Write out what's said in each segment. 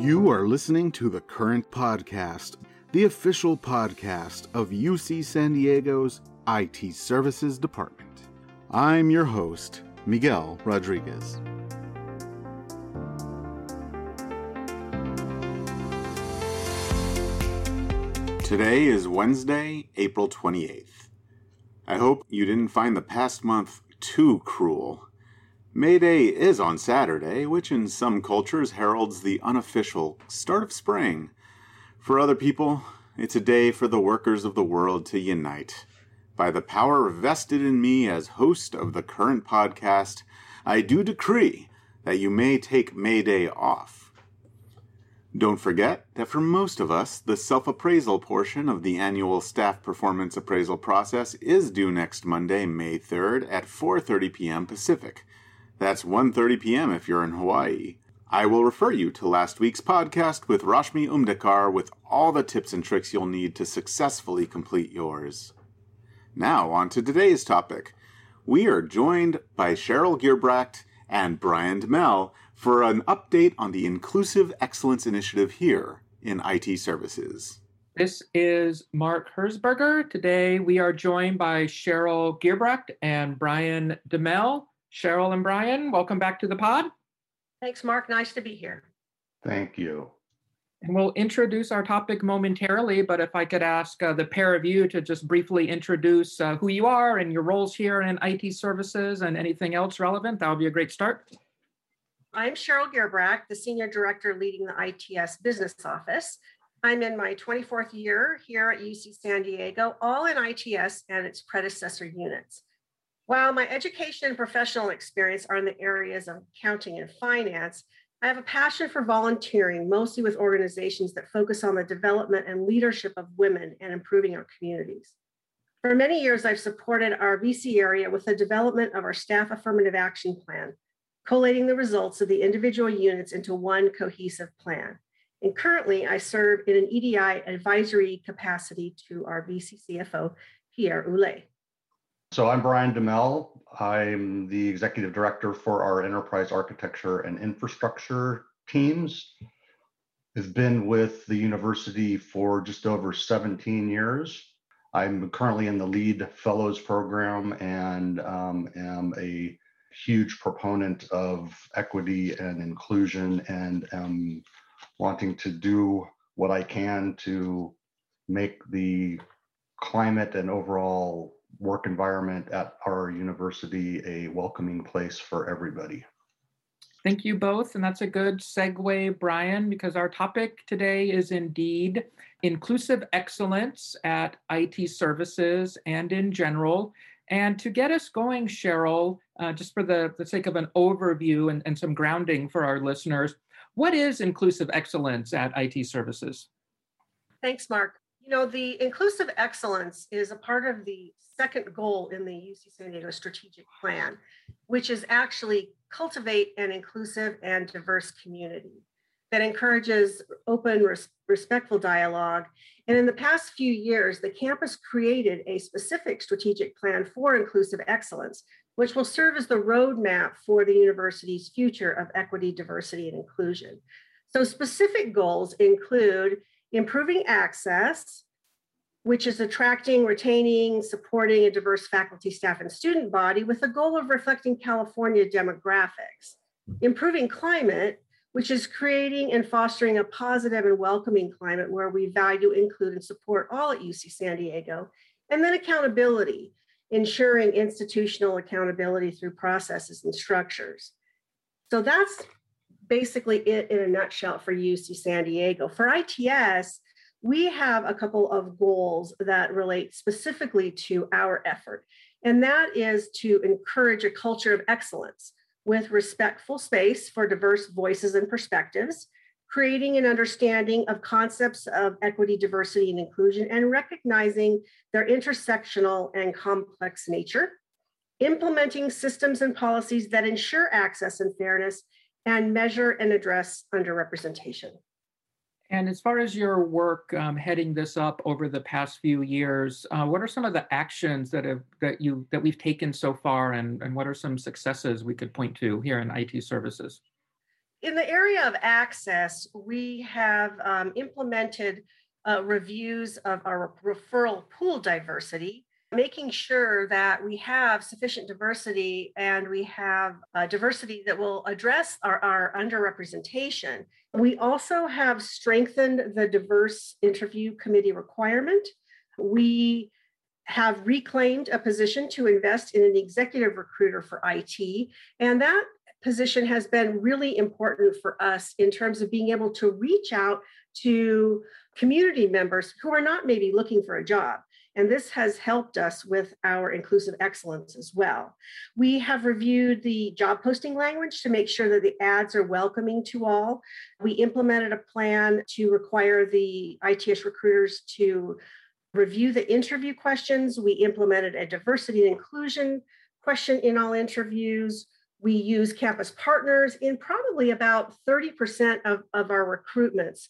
You are listening to the Current Podcast, the official podcast of UC San Diego's IT Services Department. I'm your host, Miguel Rodriguez. Today is Wednesday, April 28th. I hope you didn't find the past month too cruel. May Day is on Saturday, which in some cultures heralds the unofficial start of spring. For other people, it's a day for the workers of the world to unite. By the power vested in me as host of the current podcast, I do decree that you may take May Day off. Don't forget that for most of us, the self appraisal portion of the annual staff performance appraisal process is due next Monday, May 3rd at 4:30 p.m. Pacific. That's 1:30 p.m. if you're in Hawaii. I will refer you to last week's podcast with Rashmi Umdekar with all the tips and tricks you'll need to successfully complete yours. Now, on to today's topic. We are joined by Sheryl Gerbracht and Brian DeMeulle for an update on the Inclusive Excellence Initiative here in IT Services. This is Mark Herzberger. Today we are joined by Sheryl Gerbracht and Brian DeMeulle. Sheryl and Brian, welcome back to the pod. Thanks, Mark. Nice to be here. Thank you. And we'll introduce our topic momentarily, but if I could ask uh, the pair of you to just briefly introduce uh, who you are and your roles here in IT services and anything else relevant, that would be a great start. I'm Sheryl Gerbracht, the Senior Director leading the ITS Business Office. I'm in my 24th year here at UC San Diego, all in ITS and its predecessor units. While my education and professional experience are in the areas of accounting and finance, I have a passion for volunteering, mostly with organizations that focus on the development and leadership of women and improving our communities. For many years, I've supported our VC area with the development of our staff affirmative action plan, collating the results of the individual units into one cohesive plan. And currently, I serve in an EDI advisory capacity to our VC CFO, Pierre Ouillet. So I'm Brian DeMeulle. I'm the executive director for our enterprise architecture and infrastructure teams. I've been with the university for just over 17 years. I'm currently in the LEAD Fellows program and um, am a huge proponent of equity and inclusion and am wanting to do what I can to make the climate and overall work environment at our university a welcoming place for everybody. Thank you both. And that's a good segue, Brian, because our topic today is indeed inclusive excellence at IT services and in general. And to get us going, Sheryl, uh, just for the, the sake of an overview and, and some grounding for our listeners, what is inclusive excellence at IT services? Thanks, Mark. You know, the inclusive excellence is a part of the second goal in the UC San Diego strategic plan, which is actually cultivate an inclusive and diverse community that encourages open, res- respectful dialogue. And in the past few years, the campus created a specific strategic plan for inclusive excellence, which will serve as the roadmap for the university's future of equity, diversity, and inclusion. So, specific goals include improving access, which is attracting, retaining, supporting a diverse faculty, staff, and student body with the goal of reflecting California demographics. Improving climate, which is creating and fostering a positive and welcoming climate where we value, include, and support all at UC San Diego. And then accountability, ensuring institutional accountability through processes and structures. So that's basically it in a nutshell for UC San Diego. For ITS, we have a couple of goals that relate specifically to our effort, and that is to encourage a culture of excellence with respectful space for diverse voices and perspectives, creating an understanding of concepts of equity, diversity, and inclusion, and recognizing their intersectional and complex nature, implementing systems and policies that ensure access and fairness, and measure and address underrepresentation. And as far as your work um, heading this up over the past few years, uh, what are some of the actions that have that you that we've taken so far, and and what are some successes we could point to here in IT services? In the area of access, we have um, implemented uh, reviews of our referral pool diversity, making sure that we have sufficient diversity and we have diversity that will address our, our underrepresentation. We also have strengthened the diverse interview committee requirement. We have reclaimed a position to invest in an executive recruiter for IT, and that position has been really important for us in terms of being able to reach out to community members who are not maybe looking for a job. And this has helped us with our inclusive excellence as well. We have reviewed the job posting language to make sure that the ads are welcoming to all. We implemented a plan to require the ITS recruiters to review the interview questions. We implemented a diversity and inclusion question in all interviews. We use campus partners in probably about 30% of, of our recruitments.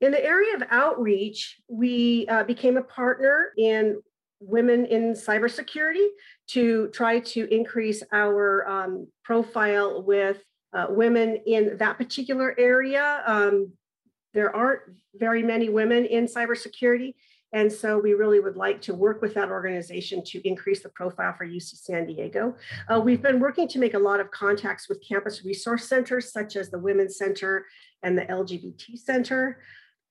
In the area of outreach, we uh, became a partner in Women in Cybersecurity to try to increase our um, profile with uh, women in that particular area. Um, there aren't very many women in cybersecurity. And so we really would like to work with that organization to increase the profile for UC San Diego. Uh, we've been working to make a lot of contacts with campus resource centers, such as the Women's Center and the LGBT Center.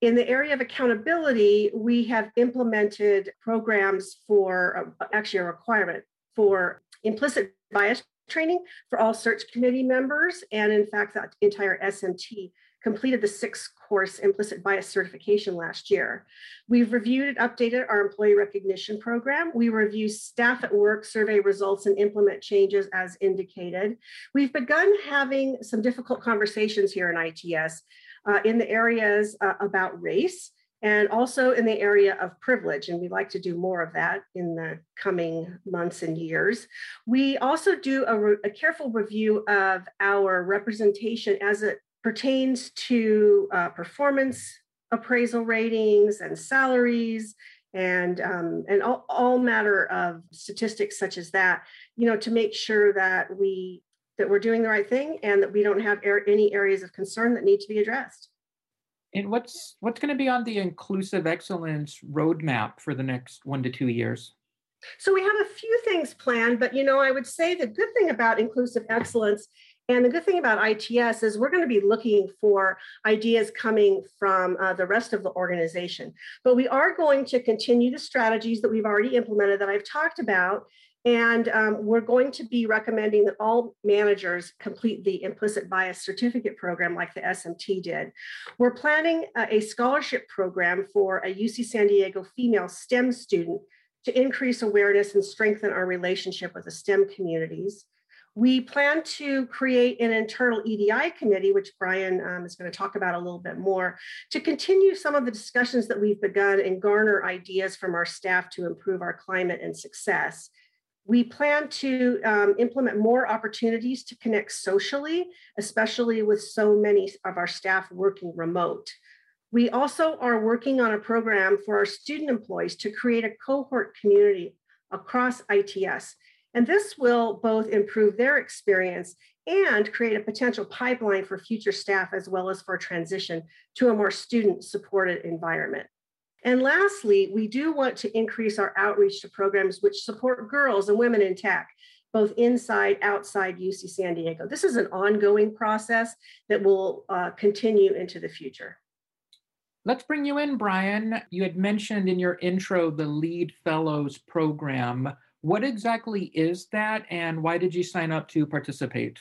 In the area of accountability, we have implemented programs for uh, actually a requirement for implicit bias training for all search committee members. And in fact, that entire SMT completed the six course implicit bias certification last year. We've reviewed and updated our employee recognition program. We review staff at work survey results and implement changes as indicated. We've begun having some difficult conversations here in ITS uh, in the areas uh, about race and also in the area of privilege. And we'd like to do more of that in the coming months and years. We also do a, re- a careful review of our representation as it pertains to uh, performance appraisal ratings and salaries and um, and all, all matter of statistics such as that you know to make sure that we that we're doing the right thing and that we don't have er- any areas of concern that need to be addressed and what's what's going to be on the inclusive excellence roadmap for the next one to two years so we have a few things planned but you know i would say the good thing about inclusive excellence and the good thing about ITS is we're going to be looking for ideas coming from uh, the rest of the organization. But we are going to continue the strategies that we've already implemented that I've talked about. And um, we're going to be recommending that all managers complete the implicit bias certificate program like the SMT did. We're planning a, scholarship program for a UC San Diego female STEM student to increase awareness and strengthen our relationship with the STEM communities. We plan to create an internal EDI committee, which Brian um, is going to talk about a little bit more, to continue some of the discussions that we've begun and garner ideas from our staff to improve our climate and success. We plan to um, implement more opportunities to connect socially, especially with so many of our staff working remote. We also are working on a program for our student employees to create a cohort community across ITS and this will both improve their experience and create a potential pipeline for future staff as well as for transition to a more student supported environment. And lastly, we do want to increase our outreach to programs which support girls and women in tech, both inside, outside UC San Diego. This is an ongoing process that will uh, continue into the future. Let's bring you in, Brian. You had mentioned in your intro the LEAD Fellows program. What exactly is that, and why did you sign up to participate?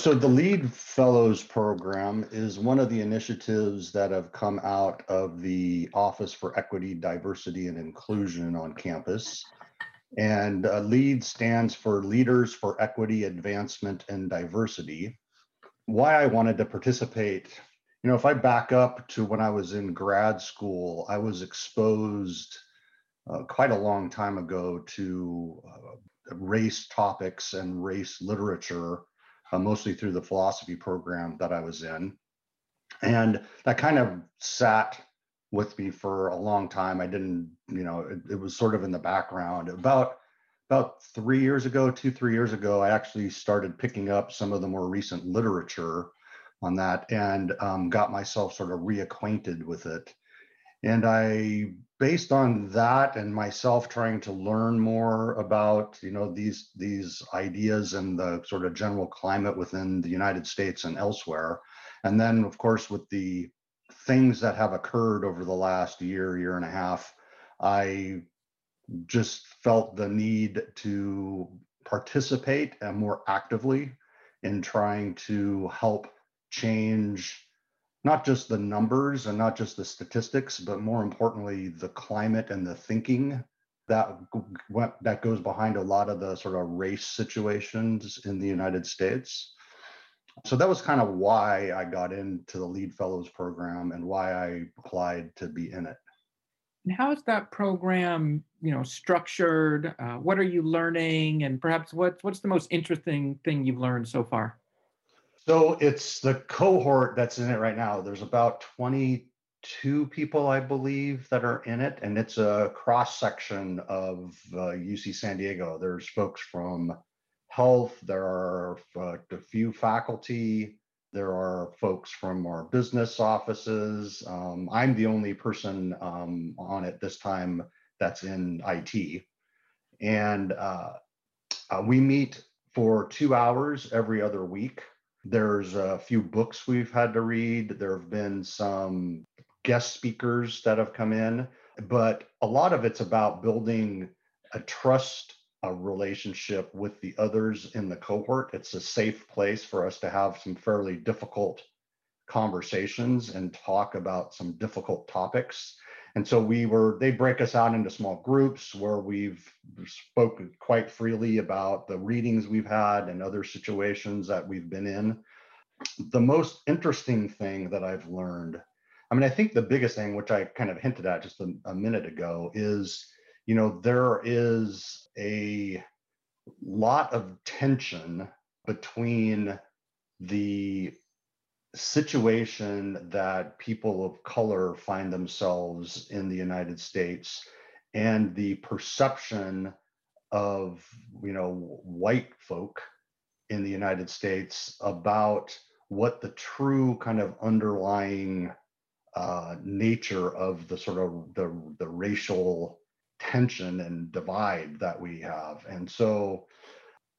So, the LEAD Fellows Program is one of the initiatives that have come out of the Office for Equity, Diversity, and Inclusion on campus. And uh, LEAD stands for Leaders for Equity, Advancement, and Diversity. Why I wanted to participate, you know, if I back up to when I was in grad school, I was exposed uh, quite a long time ago to uh, race topics and race literature, uh, mostly through the philosophy program that I was in. And that kind of sat with me for a long time. I didn't, you know, it, it was sort of in the background. About about three years ago, two, three years ago, I actually started picking up some of the more recent literature on that and um, got myself sort of reacquainted with it. And I, based on that and myself trying to learn more about, you know, these these ideas and the sort of general climate within the United States and elsewhere, and then of course with the things that have occurred over the last year, year and a half, I just felt the need to participate uh, more actively in trying to help change not just the numbers and not just the statistics, but more importantly, the climate and the thinking that that goes behind a lot of the sort of race situations in the United States. So that was kind of why I got into the Lead Fellows program and why I applied to be in it. And how is that program, you know, structured? Uh, what are you learning, and perhaps what what's the most interesting thing you've learned so far? So it's the cohort that's in it right now. There's about 22 people, I believe, that are in it, and it's a cross section of uh, UC San Diego. There's folks from health. There are uh, a few faculty. There are folks from our business offices. Um, I'm the only person um, on it this time that's in IT. And uh, uh, we meet for two hours every other week. There's a few books we've had to read. There have been some guest speakers that have come in, but a lot of it's about building a trust a relationship with the others in the cohort. It's a safe place for us to have some fairly difficult conversations and talk about some difficult topics. And so we were, they break us out into small groups where we've spoken quite freely about the readings we've had and other situations that we've been in. The most interesting thing that I've learned, I mean, I think the biggest thing, which I kind of hinted at just a, a minute ago, is, you know, there is a lot of tension between the situation that people of color find themselves in the United States and the perception of you know white folk in the United States about what the true kind of underlying uh, nature of the sort of the the racial tension and divide that we have. And so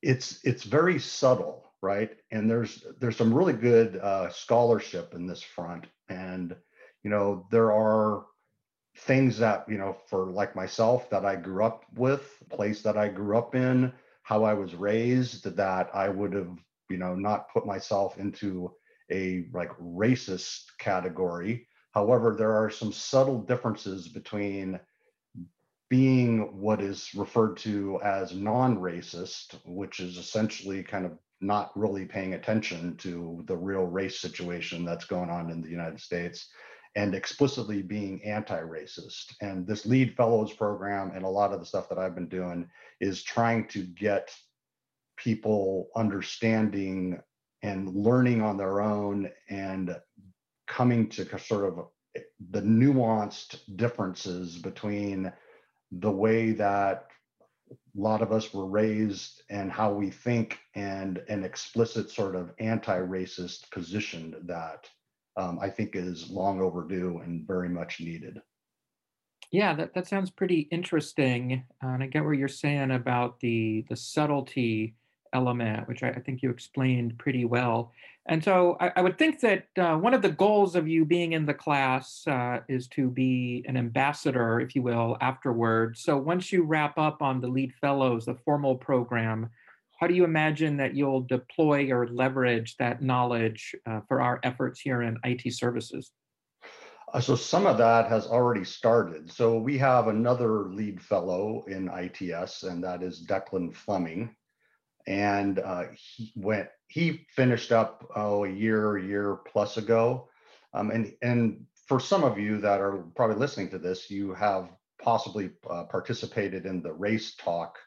it's it's very subtle right? And there's there's some really good uh, scholarship in this front, and you know there are things that you know for like myself that I grew up with, place that I grew up in, how I was raised, that I would have you know not put myself into a like racist category. However, there are some subtle differences between being what is referred to as non-racist, which is essentially kind of not really paying attention to the real race situation that's going on in the United States and explicitly being anti-racist. And this lead fellows program and a lot of the stuff that I've been doing is trying to get people understanding and learning on their own and coming to sort of the nuanced differences between the way that a lot of us were raised and how we think and an explicit sort of anti-racist position that um, I think is long overdue and very much needed. Yeah, that, that sounds pretty interesting. Uh, and I get what you're saying about the the subtlety element, which I, I think you explained pretty well. And so I, I would think that uh, one of the goals of you being in the class uh, is to be an ambassador, if you will, afterward. So once you wrap up on the lead fellows, the formal program, how do you imagine that you'll deploy or leverage that knowledge uh, for our efforts here in IT services? Uh, so some of that has already started. So we have another lead fellow in ITS, and that is Declan Fleming and uh, he went he finished up oh a year year plus ago. Um, and and for some of you that are probably listening to this you have possibly uh, participated in the race talk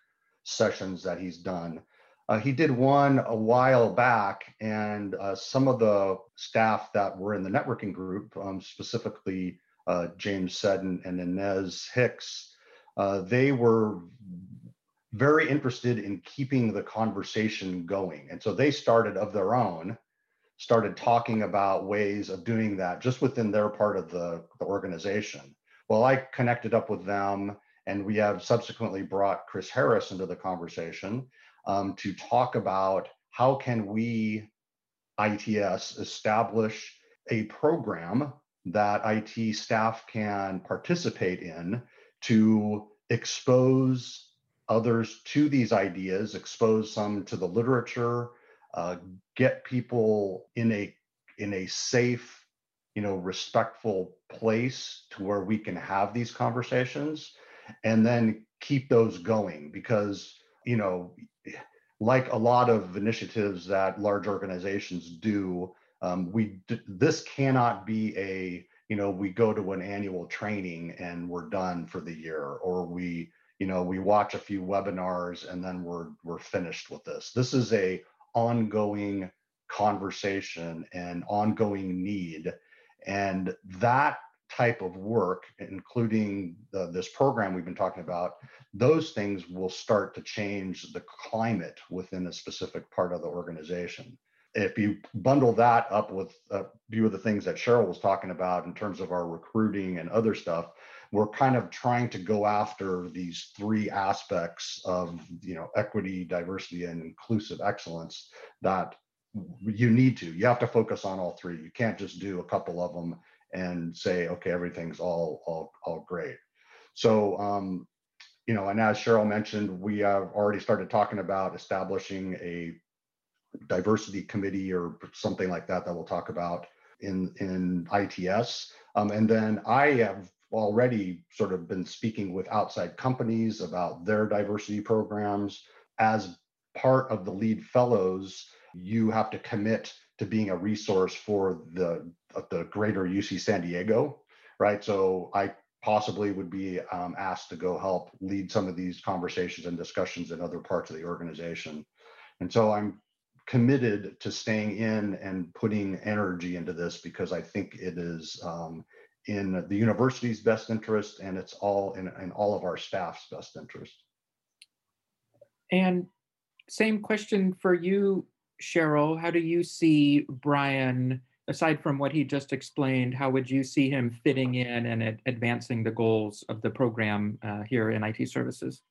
sessions that he's done. Uh, he did one a while back and uh, some of the staff that were in the networking group um, specifically uh, james seddon and inez hicks uh, they were very interested in keeping the conversation going. And so they started of their own, started talking about ways of doing that just within their part of the, the organization. Well, I connected up with them and we have subsequently brought Chris Harris into the conversation um, to talk about how can we, ITS, establish a program that IT staff can participate in to expose others to these ideas, expose some to the literature, uh, get people in a in a safe, you know, respectful place to where we can have these conversations, and then keep those going because you know, like a lot of initiatives that large organizations do, um, we this cannot be a you know we go to an annual training and we're done for the year or we you know we watch a few webinars and then we're we're finished with this. This is a ongoing conversation and ongoing need. And that type of work including the, this program we've been talking about those things will start to change the climate within a specific part of the organization. If you bundle that up with a few of the things that sheryl was talking about in terms of our recruiting and other stuff we're kind of trying to go after these three aspects of you know equity diversity and inclusive excellence that you need to. You have to focus on all three. You can't just do a couple of them and say okay everything's all all all great. So um you know and as sheryl mentioned we have already started talking about establishing a diversity committee or something like that that we'll talk about in in its um, and then i have already sort of been speaking with outside companies about their diversity programs. As part of the lead fellows, you have to commit to being a resource for the the greater UC San Diego, right? So I possibly would be um, asked to go help lead some of these conversations and discussions in other parts of the organization. And so I'm committed to staying in and putting energy into this because I think it is um, in the university's best interest and it's all in, in all of our staff's best interest. And same question for you, Sheryl. How do you see Brian, aside from what he just explained, how would you see him fitting in and ad- advancing the goals of the program uh, here in IT services?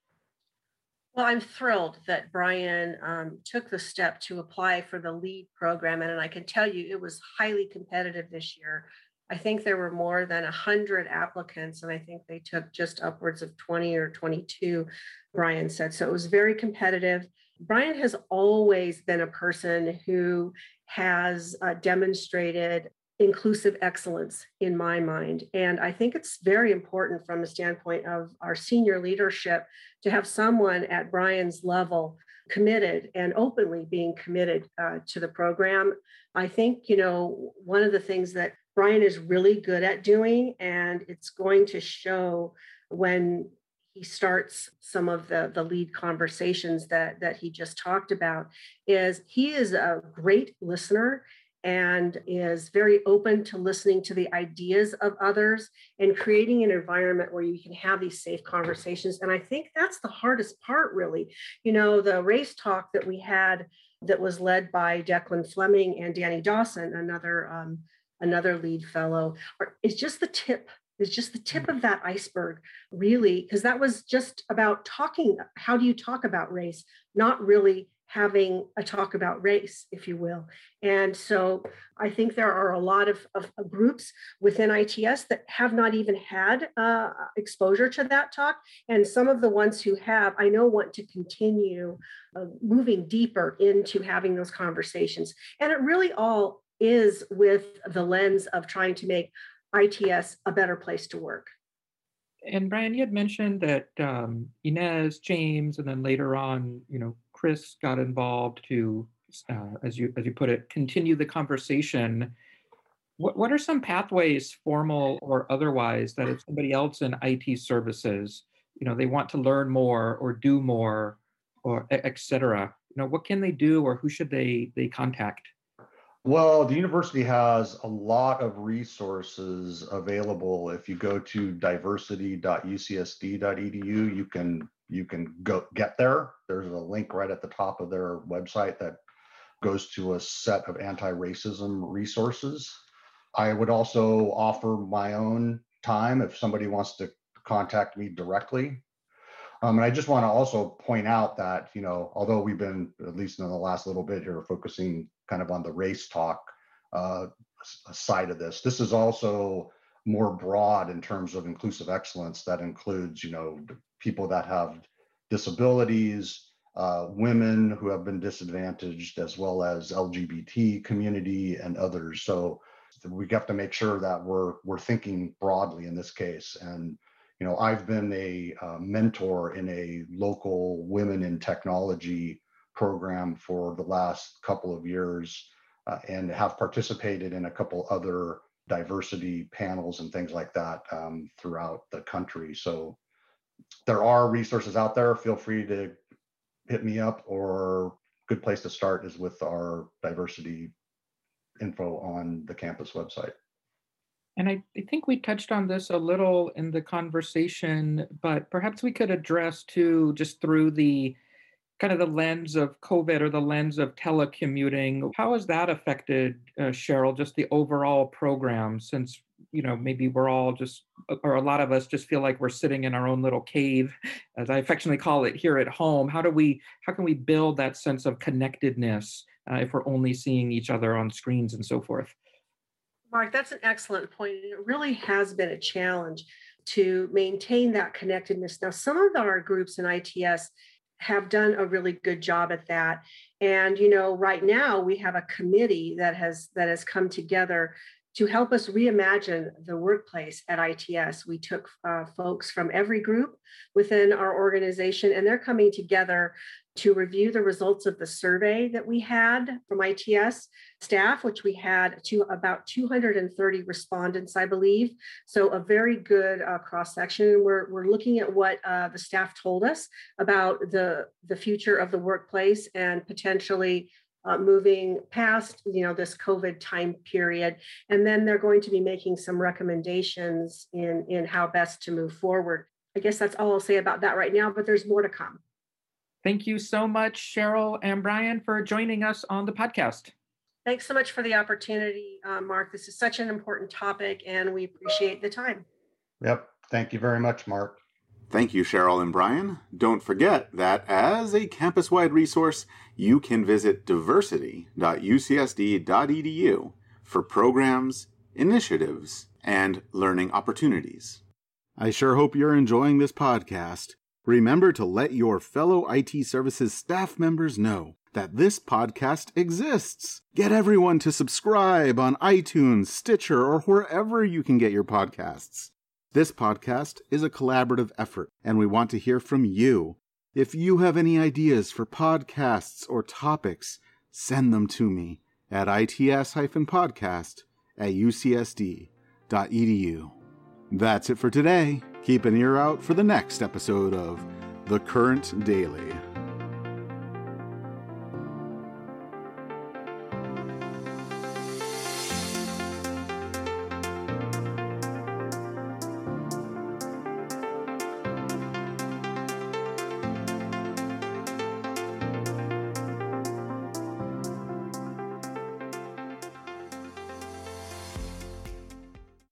Well, I'm thrilled that Brian um, took the step to apply for the LEAD program. And, and I can tell you it was highly competitive this year. I think there were more than 100 applicants, and I think they took just upwards of 20 or 22, Brian said. So it was very competitive. Brian has always been a person who has uh, demonstrated inclusive excellence in my mind. And I think it's very important from the standpoint of our senior leadership to have someone at Brian's level committed and openly being committed uh, to the program. I think, you know, one of the things that Brian is really good at doing, and it's going to show when he starts some of the, the lead conversations that, that he just talked about is he is a great listener and is very open to listening to the ideas of others and creating an environment where you can have these safe conversations. And i think that's the hardest part really. You know the race talk that we had that was led by declan fleming and danny dawson another um, another lead fellow, or it's just the tip is just the tip of that iceberg, really, because that was just about talking. How do you talk about race? Not really having a talk about race, if you will. And so I think there are a lot of, of, of groups within ITS that have not even had uh, exposure to that talk. And some of the ones who have, I know, want to continue uh, moving deeper into having those conversations. And it really all is with the lens of trying to make ITS a better place to work. And Brian, you had mentioned that um, Inez, James, and then later on, you know, Chris got involved to, uh, as you as you put it, continue the conversation. What what are some pathways, formal or otherwise, that if somebody else in IT services, you know, they want to learn more or do more, or et cetera, you know, what can they do or who should they they contact? Well, the university has a lot of resources available. If you go to diversity.ucsd.edu, you can you can go get there. There's a link right at the top of their website that goes to a set of anti-racism resources. I would also offer my own time if somebody wants to contact me directly. Um, and I just want to also point out that, you know, although we've been, at least in the last little bit here, focusing kind of on the race talk uh, side of this, this is also more broad in terms of inclusive excellence that includes, you know, people that have disabilities, uh, women who have been disadvantaged, as well as LGBT community and others. So we have to make sure that we're we're thinking broadly in this case. And you know, I've been a uh, mentor in a local women in technology program for the last couple of years, uh, and have participated in a couple other diversity panels and things like that um, throughout the country. So there are resources out there. Feel free to hit me up or good place to start is with our diversity info on the campus website. And I, I, think we touched on this a little in the conversation, but perhaps we could address too, just through the kind of the lens of COVID or the lens of telecommuting. How has that affected, uh, Sheryl, just the overall program since you know maybe we're all just or a lot of us just feel like we're sitting in our own little cave as i affectionately call it here at home how do we how can we build that sense of connectedness uh, if we're only seeing each other on screens and so forth mark that's an excellent point it really has been a challenge to maintain that connectedness now some of our groups in its have done a really good job at that. And you know right now we have a committee that has that has come together to help us reimagine the workplace at ITS, we took uh, folks from every group within our organization, and they're coming together to review the results of the survey that we had from ITS staff, which we had to about 230 respondents, I believe. So a very good uh, cross section. We're, we're looking at what uh, the staff told us about the, the future of the workplace and potentially uh, moving past you know this covid time period and then they're going to be making some recommendations in in how best to move forward i guess that's all i'll say about that right now but there's more to come thank you so much sheryl and brian for joining us on the podcast thanks so much for the opportunity uh, mark this is such an important topic and we appreciate the time yep thank you very much mark Thank you, Sheryl and Brian. Don't forget that as a campus wide resource, you can visit diversity.ucsd.edu for programs, initiatives, and learning opportunities. I sure hope you're enjoying this podcast. Remember to let your fellow IT services staff members know that this podcast exists. Get everyone to subscribe on iTunes, Stitcher, or wherever you can get your podcasts. This podcast is a collaborative effort, and we want to hear from you. If you have any ideas for podcasts or topics, send them to me at its-podcast at ucsd.edu. That's it for today. Keep an ear out for the next episode of The Current Daily.